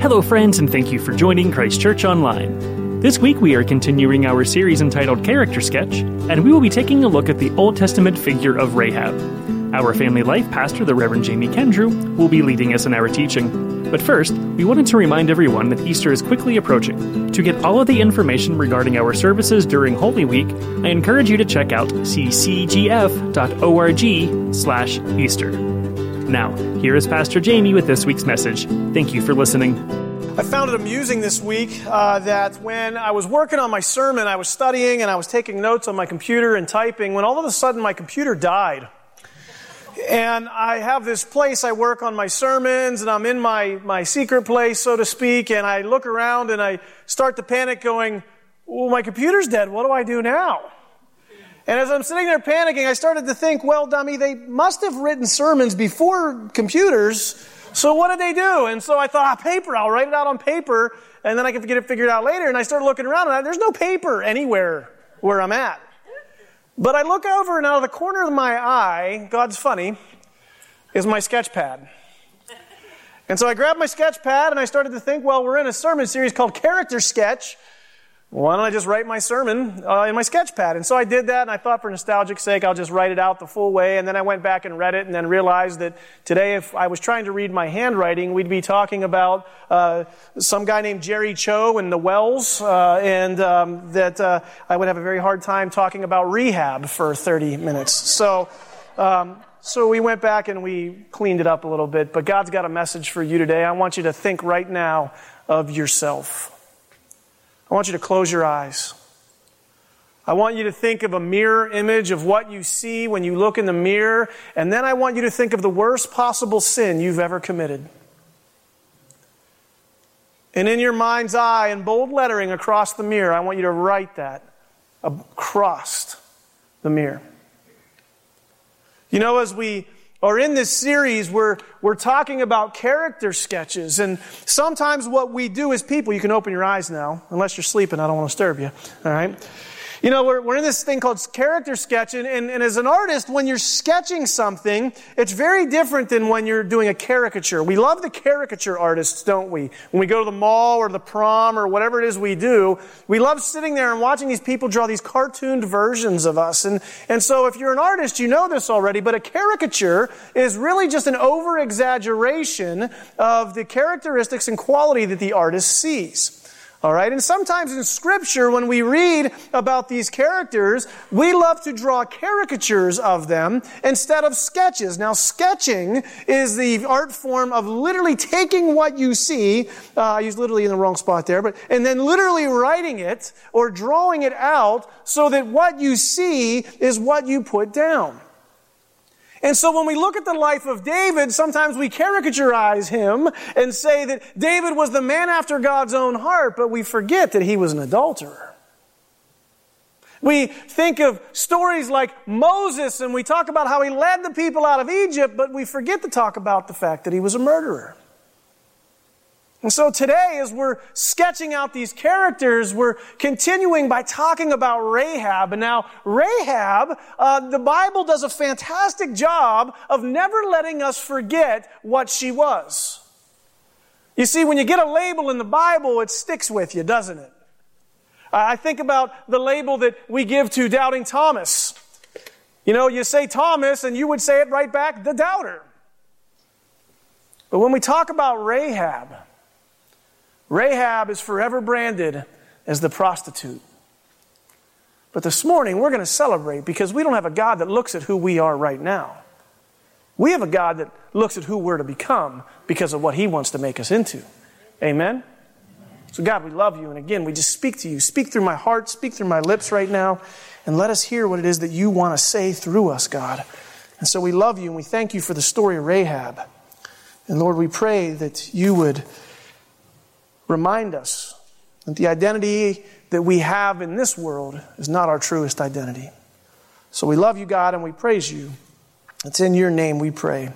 Hello, friends, and thank you for joining Christ Church Online. This week we are continuing our series entitled Character Sketch, and we will be taking a look at the Old Testament figure of Rahab. Our family life pastor, the Reverend Jamie Kendrew, will be leading us in our teaching. But first, we wanted to remind everyone that Easter is quickly approaching. To get all of the information regarding our services during Holy Week, I encourage you to check out ccgf.org/easter. Now, here is Pastor Jamie with this week's message. Thank you for listening. I found it amusing this week uh, that when I was working on my sermon, I was studying and I was taking notes on my computer and typing, when all of a sudden my computer died. And I have this place I work on my sermons, and I'm in my, my secret place, so to speak, and I look around and I start to panic, going, Well, my computer's dead. What do I do now? And as I'm sitting there panicking, I started to think, well, dummy, they must have written sermons before computers. So what did they do? And so I thought, ah, paper, I'll write it out on paper, and then I can get it figured out later. And I started looking around, and I, there's no paper anywhere where I'm at. But I look over, and out of the corner of my eye, God's funny, is my sketch pad. And so I grabbed my sketch pad, and I started to think, well, we're in a sermon series called Character Sketch why don't I just write my sermon uh, in my sketch pad? And so I did that, and I thought for nostalgic sake, I'll just write it out the full way. And then I went back and read it, and then realized that today, if I was trying to read my handwriting, we'd be talking about uh, some guy named Jerry Cho and the Wells, uh, and um, that uh, I would have a very hard time talking about rehab for 30 minutes. So, um, so we went back and we cleaned it up a little bit. But God's got a message for you today. I want you to think right now of yourself. I want you to close your eyes. I want you to think of a mirror image of what you see when you look in the mirror, and then I want you to think of the worst possible sin you've ever committed. And in your mind's eye, in bold lettering across the mirror, I want you to write that across the mirror. You know, as we or in this series, we're, we're talking about character sketches. And sometimes what we do as people, you can open your eyes now, unless you're sleeping, I don't want to disturb you. All right? You know, we're, we're in this thing called character sketch, and, and, as an artist, when you're sketching something, it's very different than when you're doing a caricature. We love the caricature artists, don't we? When we go to the mall or the prom or whatever it is we do, we love sitting there and watching these people draw these cartooned versions of us. And, and so if you're an artist, you know this already, but a caricature is really just an over exaggeration of the characteristics and quality that the artist sees. All right. And sometimes in scripture, when we read about these characters, we love to draw caricatures of them instead of sketches. Now, sketching is the art form of literally taking what you see, uh, I use literally in the wrong spot there, but, and then literally writing it or drawing it out so that what you see is what you put down. And so when we look at the life of David, sometimes we caricaturize him and say that David was the man after God's own heart, but we forget that he was an adulterer. We think of stories like Moses and we talk about how he led the people out of Egypt, but we forget to talk about the fact that he was a murderer. And so today, as we're sketching out these characters, we're continuing by talking about Rahab. And now, Rahab, uh, the Bible does a fantastic job of never letting us forget what she was. You see, when you get a label in the Bible, it sticks with you, doesn't it? I think about the label that we give to doubting Thomas. You know, you say Thomas, and you would say it right back, the doubter. But when we talk about Rahab, Rahab is forever branded as the prostitute. But this morning, we're going to celebrate because we don't have a God that looks at who we are right now. We have a God that looks at who we're to become because of what He wants to make us into. Amen? So, God, we love you. And again, we just speak to you. Speak through my heart, speak through my lips right now, and let us hear what it is that you want to say through us, God. And so we love you and we thank you for the story of Rahab. And Lord, we pray that you would remind us that the identity that we have in this world is not our truest identity. So we love you, God, and we praise you. It's in your name we pray.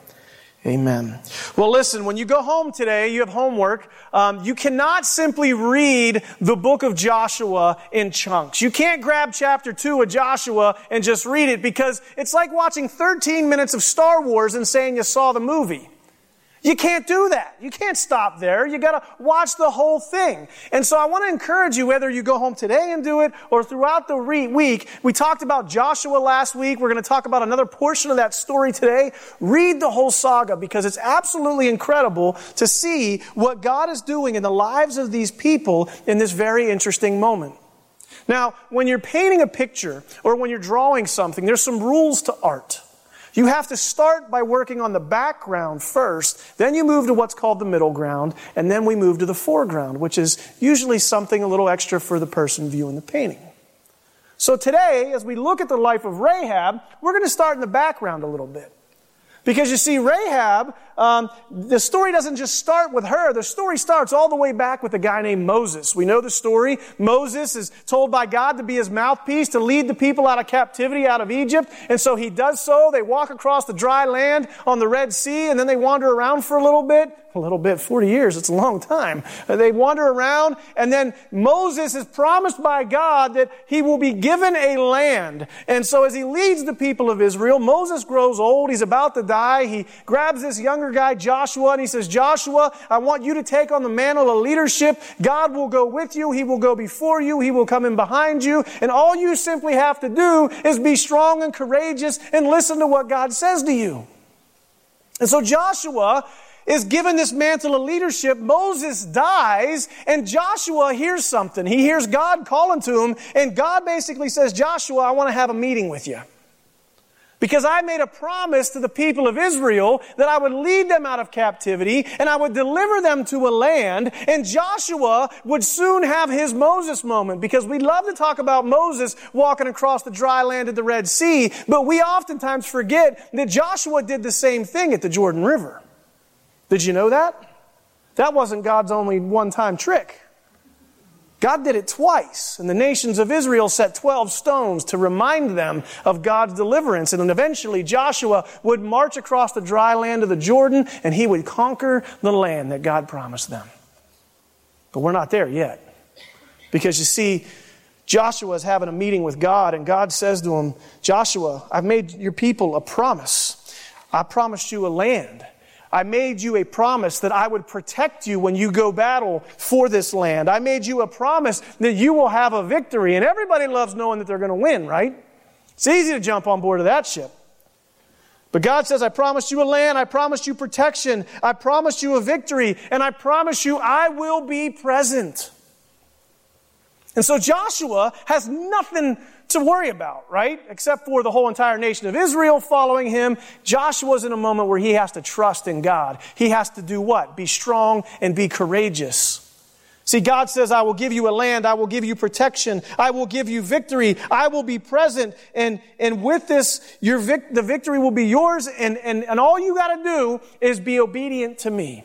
Amen. Well, listen, when you go home today, you have homework. Um, you cannot simply read the book of Joshua in chunks. You can't grab chapter 2 of Joshua and just read it because it's like watching 13 minutes of Star Wars and saying you saw the movie. You can't do that. You can't stop there. You gotta watch the whole thing. And so I want to encourage you, whether you go home today and do it or throughout the re- week. We talked about Joshua last week. We're to talk about another portion of that story today. Read the whole saga because it's absolutely incredible to see what God is doing in the lives of these people in this very interesting moment. Now, when you're painting a picture or when you're drawing something, there's some rules to art. You have to start by working on the background first, then you move to what's called the middle ground, and then we move to the foreground, which is usually something a little extra for the person viewing the painting. So today, as we look at the life of Rahab, we're going to start in the background a little bit. Because you see, Rahab, um, the story doesn't just start with her. The story starts all the way back with a guy named Moses. We know the story. Moses is told by God to be his mouthpiece to lead the people out of captivity, out of Egypt. And so he does so. They walk across the dry land on the Red Sea, and then they wander around for a little bit a little bit, 40 years, it's a long time. Uh, they wander around, and then Moses is promised by God that he will be given a land. And so as he leads the people of Israel, Moses grows old, he's about to die. He grabs this younger guy, Joshua, and he says, Joshua, I want you to take on the mantle of leadership. God will go with you, he will go before you, he will come in behind you, and all you simply have to do is be strong and courageous and listen to what God says to you. And so Joshua is given this mantle of leadership. Moses dies and Joshua hears something. He hears God calling to him and God basically says, Joshua, I want to have a meeting with you. Because I made a promise to the people of Israel that I would lead them out of captivity and I would deliver them to a land and Joshua would soon have his Moses moment because we love to talk about Moses walking across the dry land at the Red Sea, but we oftentimes forget that Joshua did the same thing at the Jordan River. Did you know that? That wasn't God's only one time trick. God did it twice, and the nations of Israel set 12 stones to remind them of God's deliverance. And then eventually Joshua would march across the dry land of the Jordan and he would conquer the land that God promised them. But we're not there yet. Because you see, Joshua is having a meeting with God, and God says to him, Joshua, I've made your people a promise. I promised you a land. I made you a promise that I would protect you when you go battle for this land. I made you a promise that you will have a victory. And everybody loves knowing that they're going to win, right? It's easy to jump on board of that ship. But God says, I promised you a land, I promised you protection, I promised you a victory, and I promise you I will be present. And so Joshua has nothing to worry about, right? Except for the whole entire nation of Israel following him. Joshua's in a moment where he has to trust in God. He has to do what? Be strong and be courageous. See, God says, I will give you a land. I will give you protection. I will give you victory. I will be present. And, and with this, your vic- the victory will be yours. And, and, and all you got to do is be obedient to me.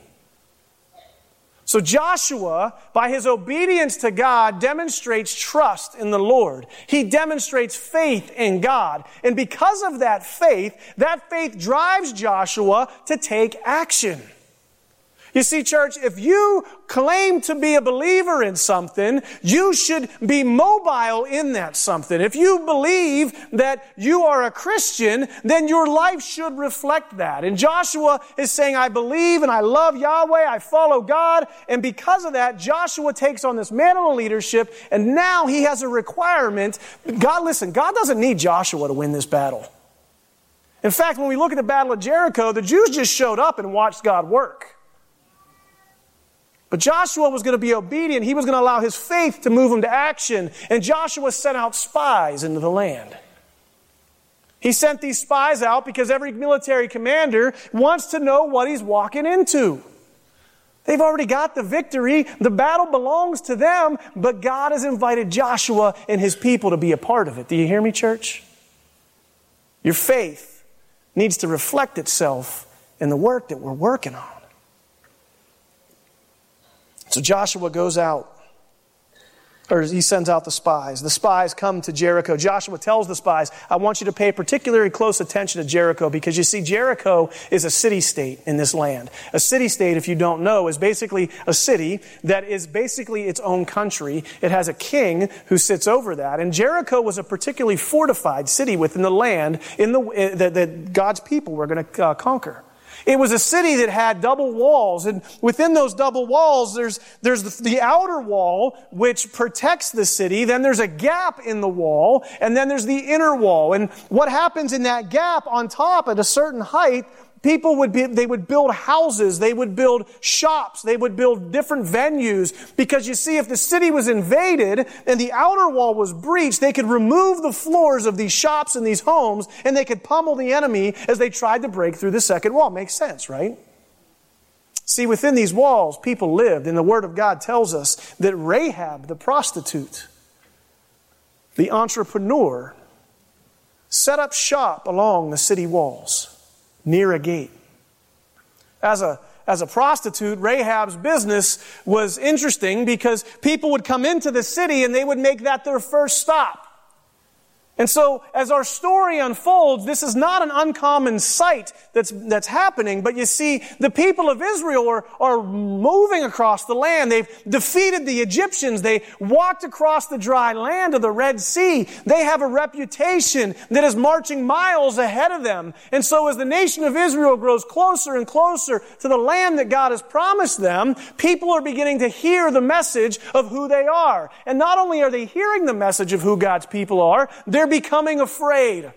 So Joshua, by his obedience to God, demonstrates trust in the Lord. He demonstrates faith in God. And because of that faith, that faith drives Joshua to take action. You see, church, if you claim to be a believer in something, you should be mobile in that something. If you believe that you are a Christian, then your life should reflect that. And Joshua is saying, I believe and I love Yahweh, I follow God, and because of that, Joshua takes on this mantle of leadership, and now he has a requirement. God, listen, God doesn't need Joshua to win this battle. In fact, when we look at the Battle of Jericho, the Jews just showed up and watched God work. But Joshua was going to be obedient. He was going to allow his faith to move him to action. And Joshua sent out spies into the land. He sent these spies out because every military commander wants to know what he's walking into. They've already got the victory. The battle belongs to them, but God has invited Joshua and his people to be a part of it. Do you hear me, church? Your faith needs to reflect itself in the work that we're working on. So Joshua goes out, or he sends out the spies. The spies come to Jericho. Joshua tells the spies, I want you to pay particularly close attention to Jericho because you see, Jericho is a city state in this land. A city state, if you don't know, is basically a city that is basically its own country. It has a king who sits over that. And Jericho was a particularly fortified city within the land in the, that, that God's people were going to uh, conquer. It was a city that had double walls, and within those double walls, there's, there's the, outer wall, which protects the city, then there's a gap in the wall, and then there's the inner wall. And what happens in that gap on top at a certain height people would be, they would build houses, they would build shops, they would build different venues. Because you see, if the city was invaded and the outer wall was breached, they could remove the floors of these shops and these homes and they could pummel the enemy as they tried to break through the second wall. Makes sense, right? See, within these walls, people lived, and the Word of God tells us that Rahab, the prostitute, the entrepreneur, set up shop along the city walls near a gate. As a, as a prostitute, Rahab's business was interesting because people would come into the city and they would make that their first stop. And so, as our story unfolds, this is not an uncommon sight that's, that's happening, but you see, the people of Israel are, are moving across the land. They've defeated the Egyptians. They walked across the dry land of the Red Sea. They have a reputation that is marching miles ahead of them. And so, as the nation of Israel grows closer and closer to the land that God has promised them, people are beginning to hear the message of who they are. And not only are they hearing the message of who God's people are, they're they're becoming afraid.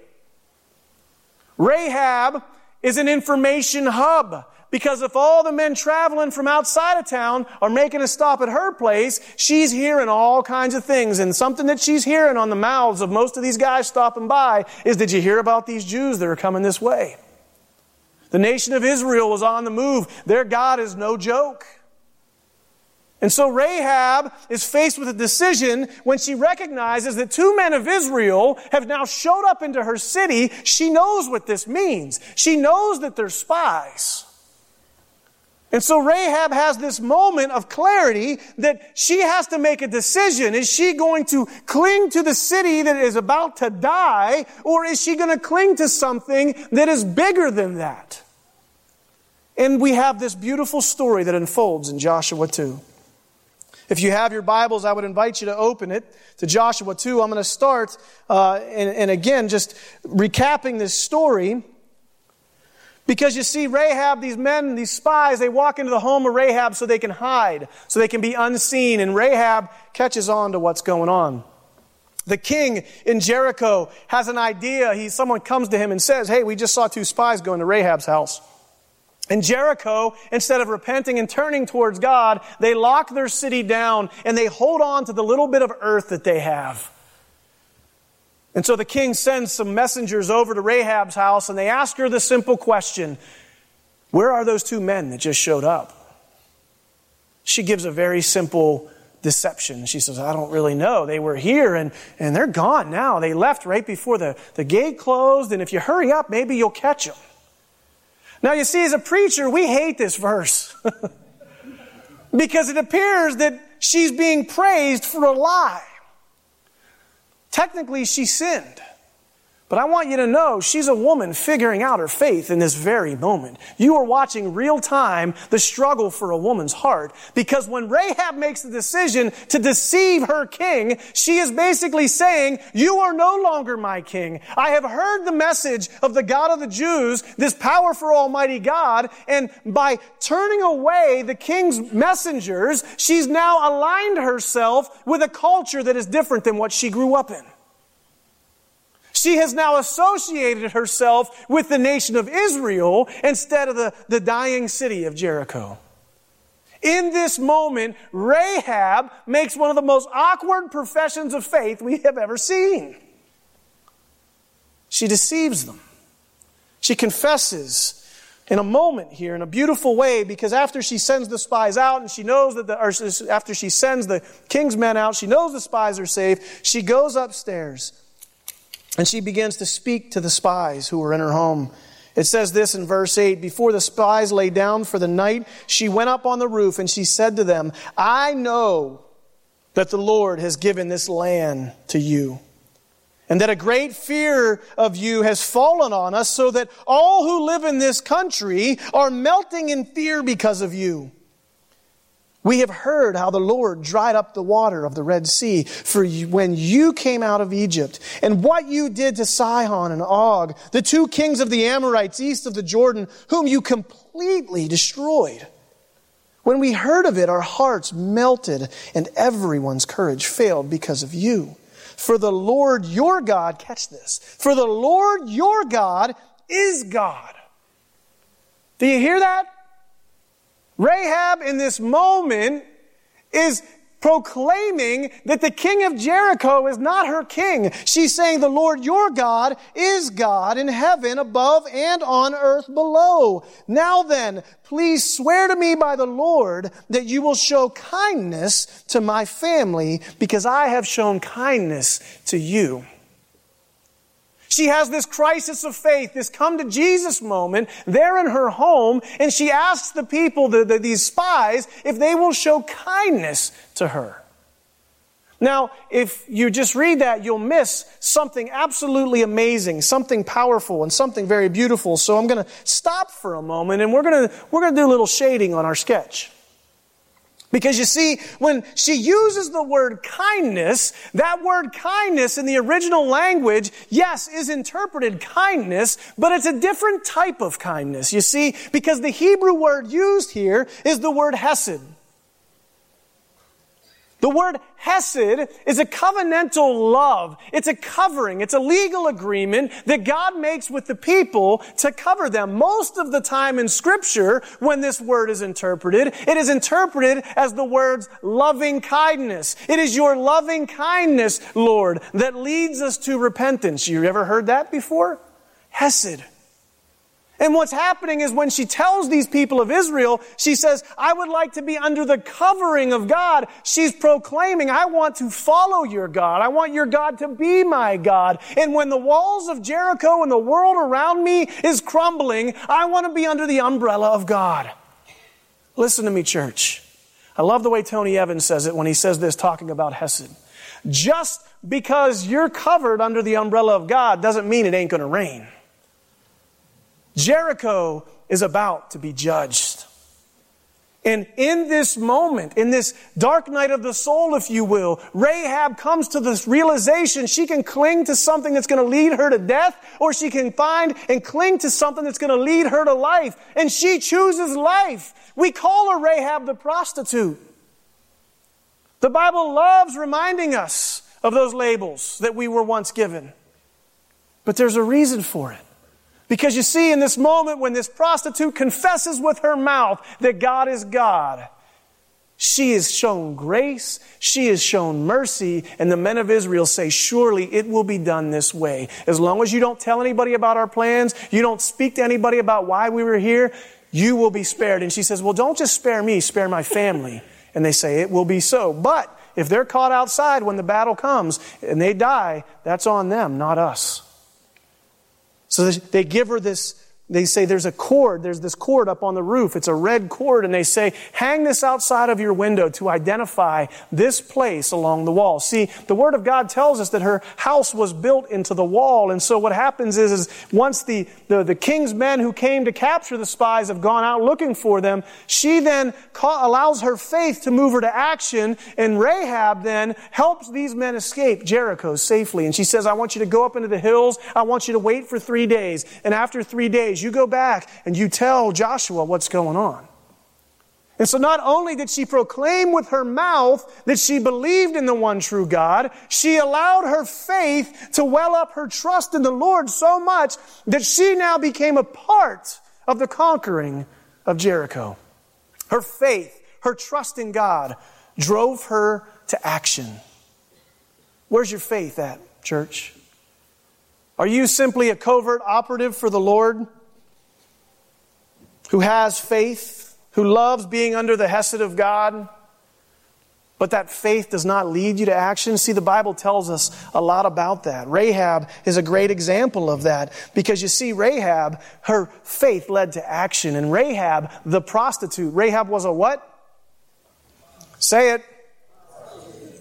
Rahab is an information hub. Because if all the men traveling from outside of town are making a stop at her place, she's hearing all kinds of things. And something that she's hearing on the mouths of most of these guys stopping by is, did you hear about these Jews that are coming this way? The nation of Israel was on the move. Their God is no joke. And so Rahab is faced with a decision when she recognizes that two men of Israel have now showed up into her city. She knows what this means. She knows that they're spies. And so Rahab has this moment of clarity that she has to make a decision. Is she going to cling to the city that is about to die, or is she going to cling to something that is bigger than that? And we have this beautiful story that unfolds in Joshua 2. If you have your Bibles, I would invite you to open it to Joshua 2. I'm going to start, uh, and, and again, just recapping this story. Because you see, Rahab, these men, these spies, they walk into the home of Rahab so they can hide, so they can be unseen. And Rahab catches on to what's going on. The king in Jericho has an idea. He, someone comes to him and says, Hey, we just saw two spies go into Rahab's house. And Jericho, instead of repenting and turning towards God, they lock their city down and they hold on to the little bit of earth that they have. And so the king sends some messengers over to Rahab's house and they ask her the simple question Where are those two men that just showed up? She gives a very simple deception. She says, I don't really know. They were here and, and they're gone now. They left right before the, the gate closed, and if you hurry up, maybe you'll catch them. Now, you see, as a preacher, we hate this verse because it appears that she's being praised for a lie. Technically, she sinned. But I want you to know she's a woman figuring out her faith in this very moment. You are watching real time the struggle for a woman's heart because when Rahab makes the decision to deceive her king, she is basically saying, you are no longer my king. I have heard the message of the God of the Jews, this powerful almighty God, and by turning away the king's messengers, she's now aligned herself with a culture that is different than what she grew up in. She has now associated herself with the nation of Israel instead of the, the dying city of Jericho. In this moment, Rahab makes one of the most awkward professions of faith we have ever seen. She deceives them. She confesses in a moment here in a beautiful way because after she sends the spies out and she knows that the, or after she sends the king's men out, she knows the spies are safe. She goes upstairs and she begins to speak to the spies who were in her home. It says this in verse 8 Before the spies lay down for the night, she went up on the roof and she said to them, I know that the Lord has given this land to you, and that a great fear of you has fallen on us, so that all who live in this country are melting in fear because of you. We have heard how the Lord dried up the water of the Red Sea for when you came out of Egypt, and what you did to Sihon and Og, the two kings of the Amorites east of the Jordan, whom you completely destroyed. When we heard of it, our hearts melted, and everyone's courage failed because of you. For the Lord your God, catch this, for the Lord your God is God. Do you hear that? Rahab in this moment is proclaiming that the king of Jericho is not her king. She's saying the Lord your God is God in heaven above and on earth below. Now then, please swear to me by the Lord that you will show kindness to my family because I have shown kindness to you. She has this crisis of faith, this come to Jesus moment there in her home, and she asks the people, the, the, these spies, if they will show kindness to her. Now, if you just read that, you'll miss something absolutely amazing, something powerful, and something very beautiful. So I'm going to stop for a moment, and we're going to, we're going to do a little shading on our sketch. Because you see, when she uses the word kindness, that word kindness in the original language, yes, is interpreted kindness, but it's a different type of kindness. You see, because the Hebrew word used here is the word hesed. The word hesed is a covenantal love. It's a covering. It's a legal agreement that God makes with the people to cover them. Most of the time in scripture, when this word is interpreted, it is interpreted as the words loving kindness. It is your loving kindness, Lord, that leads us to repentance. You ever heard that before? Hesed. And what's happening is when she tells these people of Israel, she says, I would like to be under the covering of God. She's proclaiming, I want to follow your God. I want your God to be my God. And when the walls of Jericho and the world around me is crumbling, I want to be under the umbrella of God. Listen to me, church. I love the way Tony Evans says it when he says this talking about Hesed. Just because you're covered under the umbrella of God doesn't mean it ain't going to rain. Jericho is about to be judged. And in this moment, in this dark night of the soul, if you will, Rahab comes to this realization she can cling to something that's going to lead her to death, or she can find and cling to something that's going to lead her to life. And she chooses life. We call her Rahab the prostitute. The Bible loves reminding us of those labels that we were once given. But there's a reason for it. Because you see, in this moment when this prostitute confesses with her mouth that God is God, she is shown grace, she is shown mercy, and the men of Israel say, Surely it will be done this way. As long as you don't tell anybody about our plans, you don't speak to anybody about why we were here, you will be spared. And she says, Well, don't just spare me, spare my family. And they say, It will be so. But if they're caught outside when the battle comes and they die, that's on them, not us. So they give her this they say there's a cord, there's this cord up on the roof. It's a red cord, and they say, hang this outside of your window to identify this place along the wall. See, the Word of God tells us that her house was built into the wall, and so what happens is, is once the, the, the king's men who came to capture the spies have gone out looking for them, she then ca- allows her faith to move her to action, and Rahab then helps these men escape Jericho safely. And she says, I want you to go up into the hills, I want you to wait for three days, and after three days, you go back and you tell Joshua what's going on. And so not only did she proclaim with her mouth that she believed in the one true God, she allowed her faith to well up her trust in the Lord so much that she now became a part of the conquering of Jericho. Her faith, her trust in God drove her to action. Where's your faith at, church? Are you simply a covert operative for the Lord? Who has faith, who loves being under the Hesed of God, but that faith does not lead you to action. See, the Bible tells us a lot about that. Rahab is a great example of that because you see, Rahab, her faith led to action. And Rahab, the prostitute, Rahab was a what? Say it.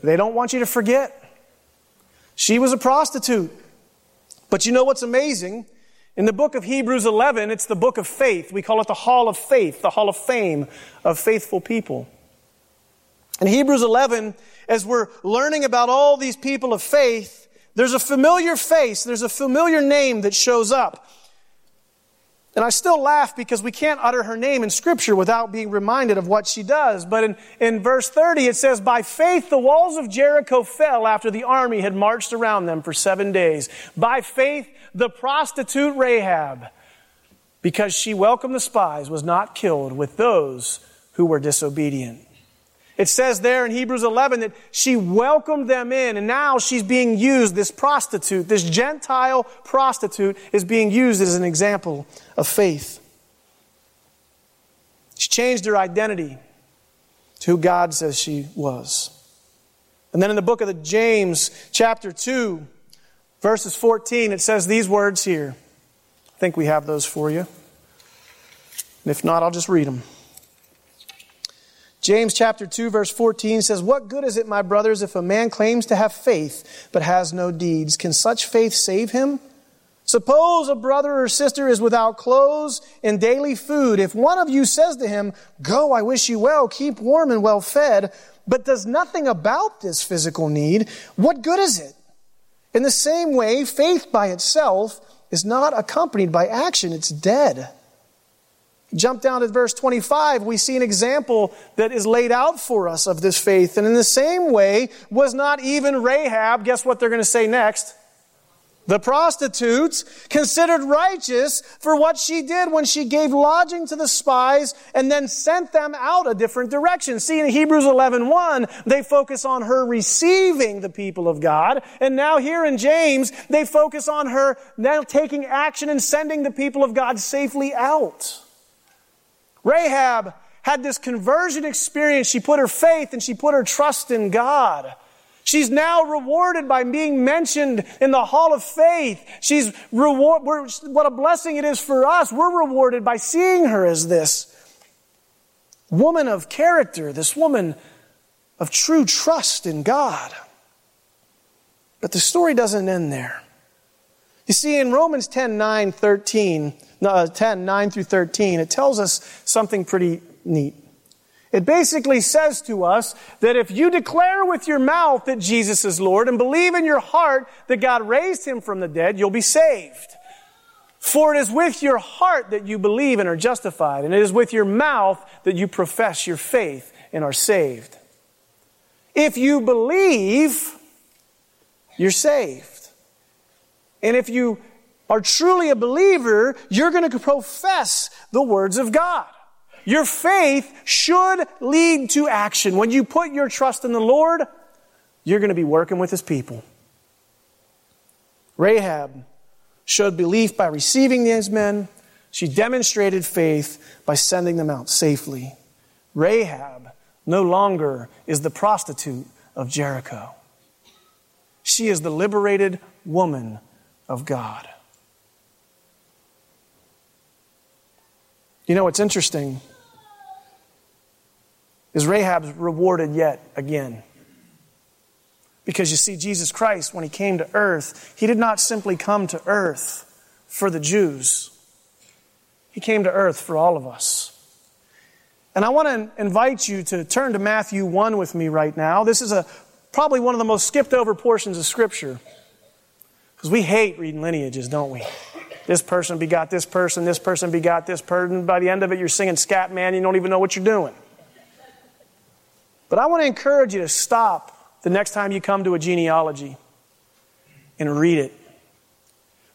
They don't want you to forget. She was a prostitute. But you know what's amazing? In the book of Hebrews 11, it's the book of faith. We call it the Hall of Faith, the Hall of Fame of faithful people. In Hebrews 11, as we're learning about all these people of faith, there's a familiar face, there's a familiar name that shows up. And I still laugh because we can't utter her name in Scripture without being reminded of what she does. But in, in verse 30, it says, By faith the walls of Jericho fell after the army had marched around them for seven days. By faith the prostitute Rahab, because she welcomed the spies, was not killed with those who were disobedient. It says there in Hebrews 11 that she welcomed them in, and now she's being used, this prostitute, this Gentile prostitute, is being used as an example of faith. She changed her identity to who God says she was. And then in the book of the James, chapter 2, verses 14, it says these words here. I think we have those for you. And if not, I'll just read them. James chapter 2 verse 14 says, What good is it, my brothers, if a man claims to have faith but has no deeds? Can such faith save him? Suppose a brother or sister is without clothes and daily food. If one of you says to him, Go, I wish you well, keep warm and well fed, but does nothing about this physical need, what good is it? In the same way, faith by itself is not accompanied by action, it's dead. Jump down to verse 25, we see an example that is laid out for us of this faith. And in the same way, was not even Rahab, guess what they're going to say next? The prostitutes considered righteous for what she did when she gave lodging to the spies and then sent them out a different direction. See, in Hebrews 11.1, 1, they focus on her receiving the people of God. And now here in James, they focus on her now taking action and sending the people of God safely out. Rahab had this conversion experience. She put her faith and she put her trust in God. She's now rewarded by being mentioned in the hall of faith. She's reward, what a blessing it is for us. We're rewarded by seeing her as this woman of character, this woman of true trust in God. But the story doesn't end there. You see, in Romans 10 9, 13, uh, 10, 9 through 13, it tells us something pretty neat. It basically says to us that if you declare with your mouth that Jesus is Lord and believe in your heart that God raised him from the dead, you'll be saved. For it is with your heart that you believe and are justified, and it is with your mouth that you profess your faith and are saved. If you believe, you're saved. And if you are truly a believer, you're going to profess the words of God. Your faith should lead to action. When you put your trust in the Lord, you're going to be working with His people. Rahab showed belief by receiving these men. She demonstrated faith by sending them out safely. Rahab no longer is the prostitute of Jericho. She is the liberated woman of God. You know what's interesting is Rahab's rewarded yet again. Because you see, Jesus Christ, when he came to earth, he did not simply come to earth for the Jews, he came to earth for all of us. And I want to invite you to turn to Matthew 1 with me right now. This is a, probably one of the most skipped over portions of Scripture. Because we hate reading lineages, don't we? This person begot this person, this person begot this person. By the end of it, you're singing Scat Man, you don't even know what you're doing. But I want to encourage you to stop the next time you come to a genealogy and read it.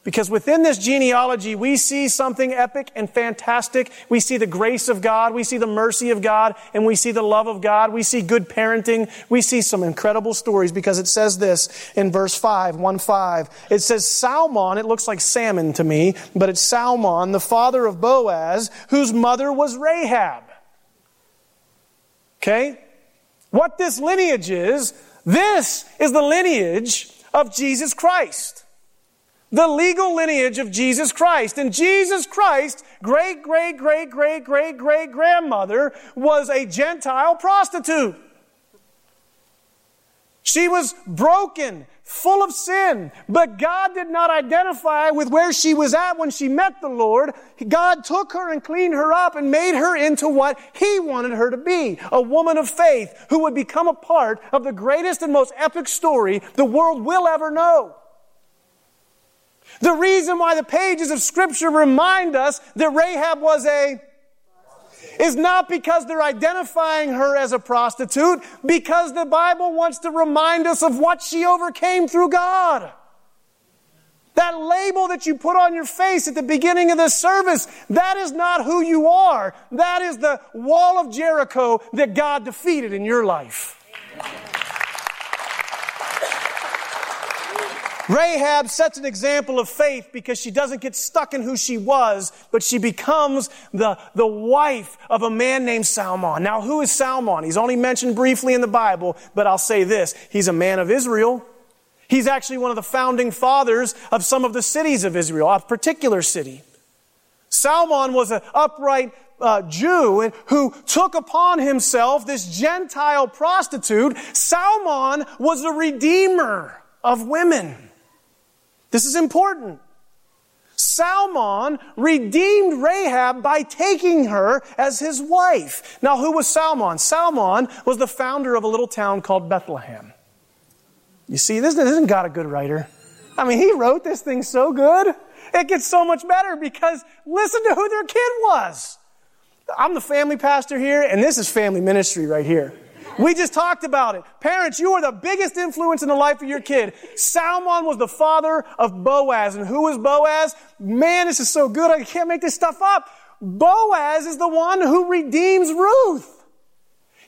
Because within this genealogy, we see something epic and fantastic. We see the grace of God. We see the mercy of God. And we see the love of God. We see good parenting. We see some incredible stories because it says this in verse 5, 1 5. It says Salmon, it looks like salmon to me, but it's Salmon, the father of Boaz, whose mother was Rahab. Okay? What this lineage is, this is the lineage of Jesus Christ the legal lineage of Jesus Christ. And Jesus Christ, great, great, great, great, great, great grandmother, was a Gentile prostitute. She was broken, full of sin, but God did not identify with where she was at when she met the Lord. God took her and cleaned her up and made her into what He wanted her to be, a woman of faith who would become a part of the greatest and most epic story the world will ever know. The reason why the pages of Scripture remind us that Rahab was a is not because they're identifying her as a prostitute, because the Bible wants to remind us of what she overcame through God. That label that you put on your face at the beginning of this service, that is not who you are. That is the wall of Jericho that God defeated in your life. Rahab sets an example of faith because she doesn't get stuck in who she was, but she becomes the, the wife of a man named Salmon. Now, who is Salmon? He's only mentioned briefly in the Bible, but I'll say this. He's a man of Israel. He's actually one of the founding fathers of some of the cities of Israel, a particular city. Salmon was an upright uh, Jew who took upon himself this Gentile prostitute. Salmon was the redeemer of women. This is important. Salmon redeemed Rahab by taking her as his wife. Now, who was Salmon? Salmon was the founder of a little town called Bethlehem. You see, this isn't God a good writer? I mean, he wrote this thing so good. It gets so much better because listen to who their kid was. I'm the family pastor here, and this is family ministry right here. We just talked about it. Parents, you are the biggest influence in the life of your kid. Salmon was the father of Boaz. And who is Boaz? Man, this is so good. I can't make this stuff up. Boaz is the one who redeems Ruth.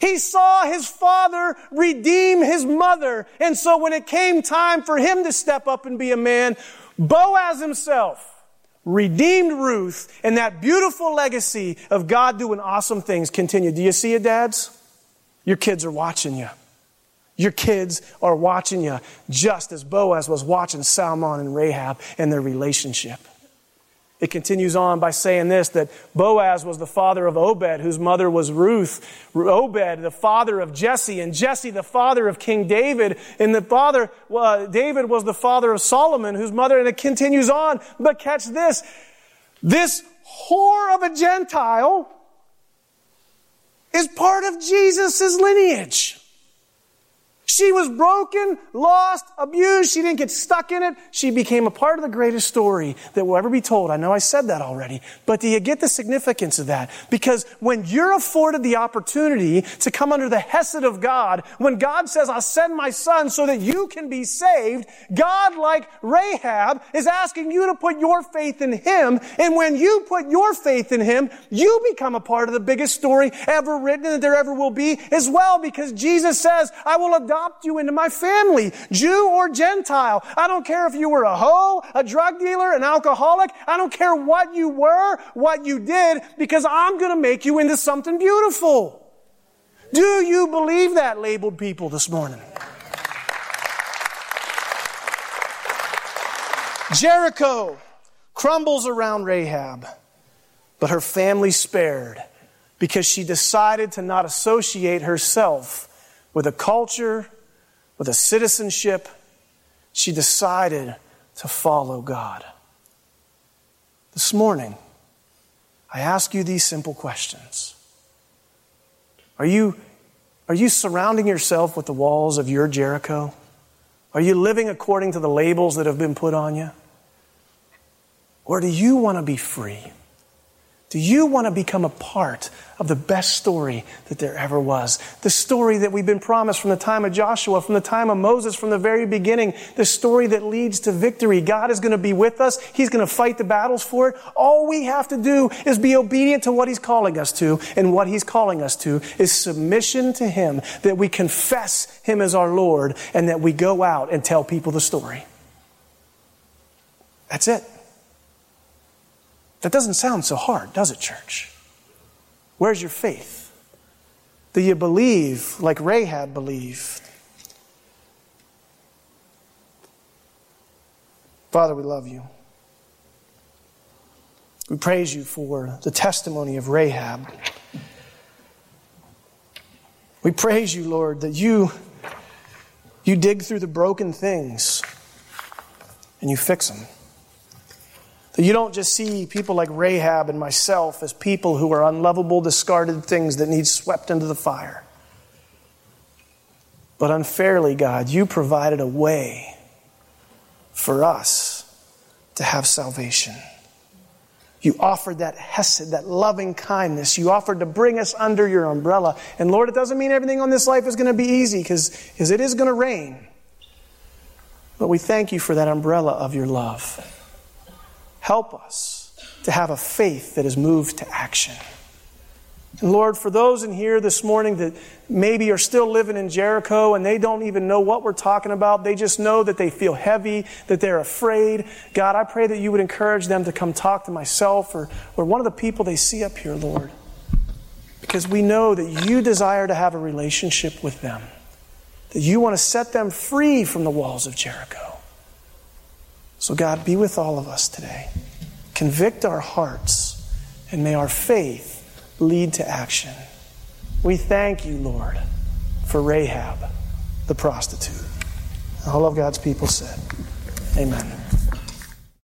He saw his father redeem his mother. And so when it came time for him to step up and be a man, Boaz himself redeemed Ruth and that beautiful legacy of God doing awesome things continued. Do you see it, dads? Your kids are watching you. Your kids are watching you just as Boaz was watching Salmon and Rahab and their relationship. It continues on by saying this that Boaz was the father of Obed, whose mother was Ruth. Obed, the father of Jesse, and Jesse, the father of King David. And the father, David was the father of Solomon, whose mother, and it continues on. But catch this this whore of a Gentile is part of Jesus' lineage. She was broken, lost, abused. She didn't get stuck in it. She became a part of the greatest story that will ever be told. I know I said that already, but do you get the significance of that? Because when you're afforded the opportunity to come under the Hesed of God, when God says, I'll send my son so that you can be saved, God, like Rahab, is asking you to put your faith in Him. And when you put your faith in Him, you become a part of the biggest story ever written that there ever will be as well, because Jesus says, I will adopt adopt you into my family, Jew or Gentile. I don't care if you were a hoe, a drug dealer, an alcoholic. I don't care what you were, what you did, because I'm going to make you into something beautiful. Do you believe that, labeled people, this morning? Jericho crumbles around Rahab, but her family spared because she decided to not associate herself with a culture, with a citizenship, she decided to follow God. This morning, I ask you these simple questions. Are you, are you surrounding yourself with the walls of your Jericho? Are you living according to the labels that have been put on you? Or do you want to be free? Do you want to become a part of the best story that there ever was? The story that we've been promised from the time of Joshua, from the time of Moses, from the very beginning. The story that leads to victory. God is going to be with us. He's going to fight the battles for it. All we have to do is be obedient to what He's calling us to. And what He's calling us to is submission to Him, that we confess Him as our Lord, and that we go out and tell people the story. That's it. That doesn't sound so hard, does it, church? Where's your faith? Do you believe like Rahab believed? Father, we love you. We praise you for the testimony of Rahab. We praise you, Lord, that you, You dig through the broken things and you fix them. That you don't just see people like Rahab and myself as people who are unlovable, discarded things that need swept into the fire. But unfairly, God, you provided a way for us to have salvation. You offered that hesed, that loving kindness. You offered to bring us under your umbrella. And Lord, it doesn't mean everything on this life is going to be easy because it is going to rain. But we thank you for that umbrella of your love. Help us to have a faith that is moved to action. And Lord, for those in here this morning that maybe are still living in Jericho and they don't even know what we're talking about, they just know that they feel heavy, that they're afraid. God, I pray that you would encourage them to come talk to myself or, or one of the people they see up here, Lord. Because we know that you desire to have a relationship with them, that you want to set them free from the walls of Jericho. So, God, be with all of us today. Convict our hearts, and may our faith lead to action. We thank you, Lord, for Rahab, the prostitute. All of God's people said, Amen.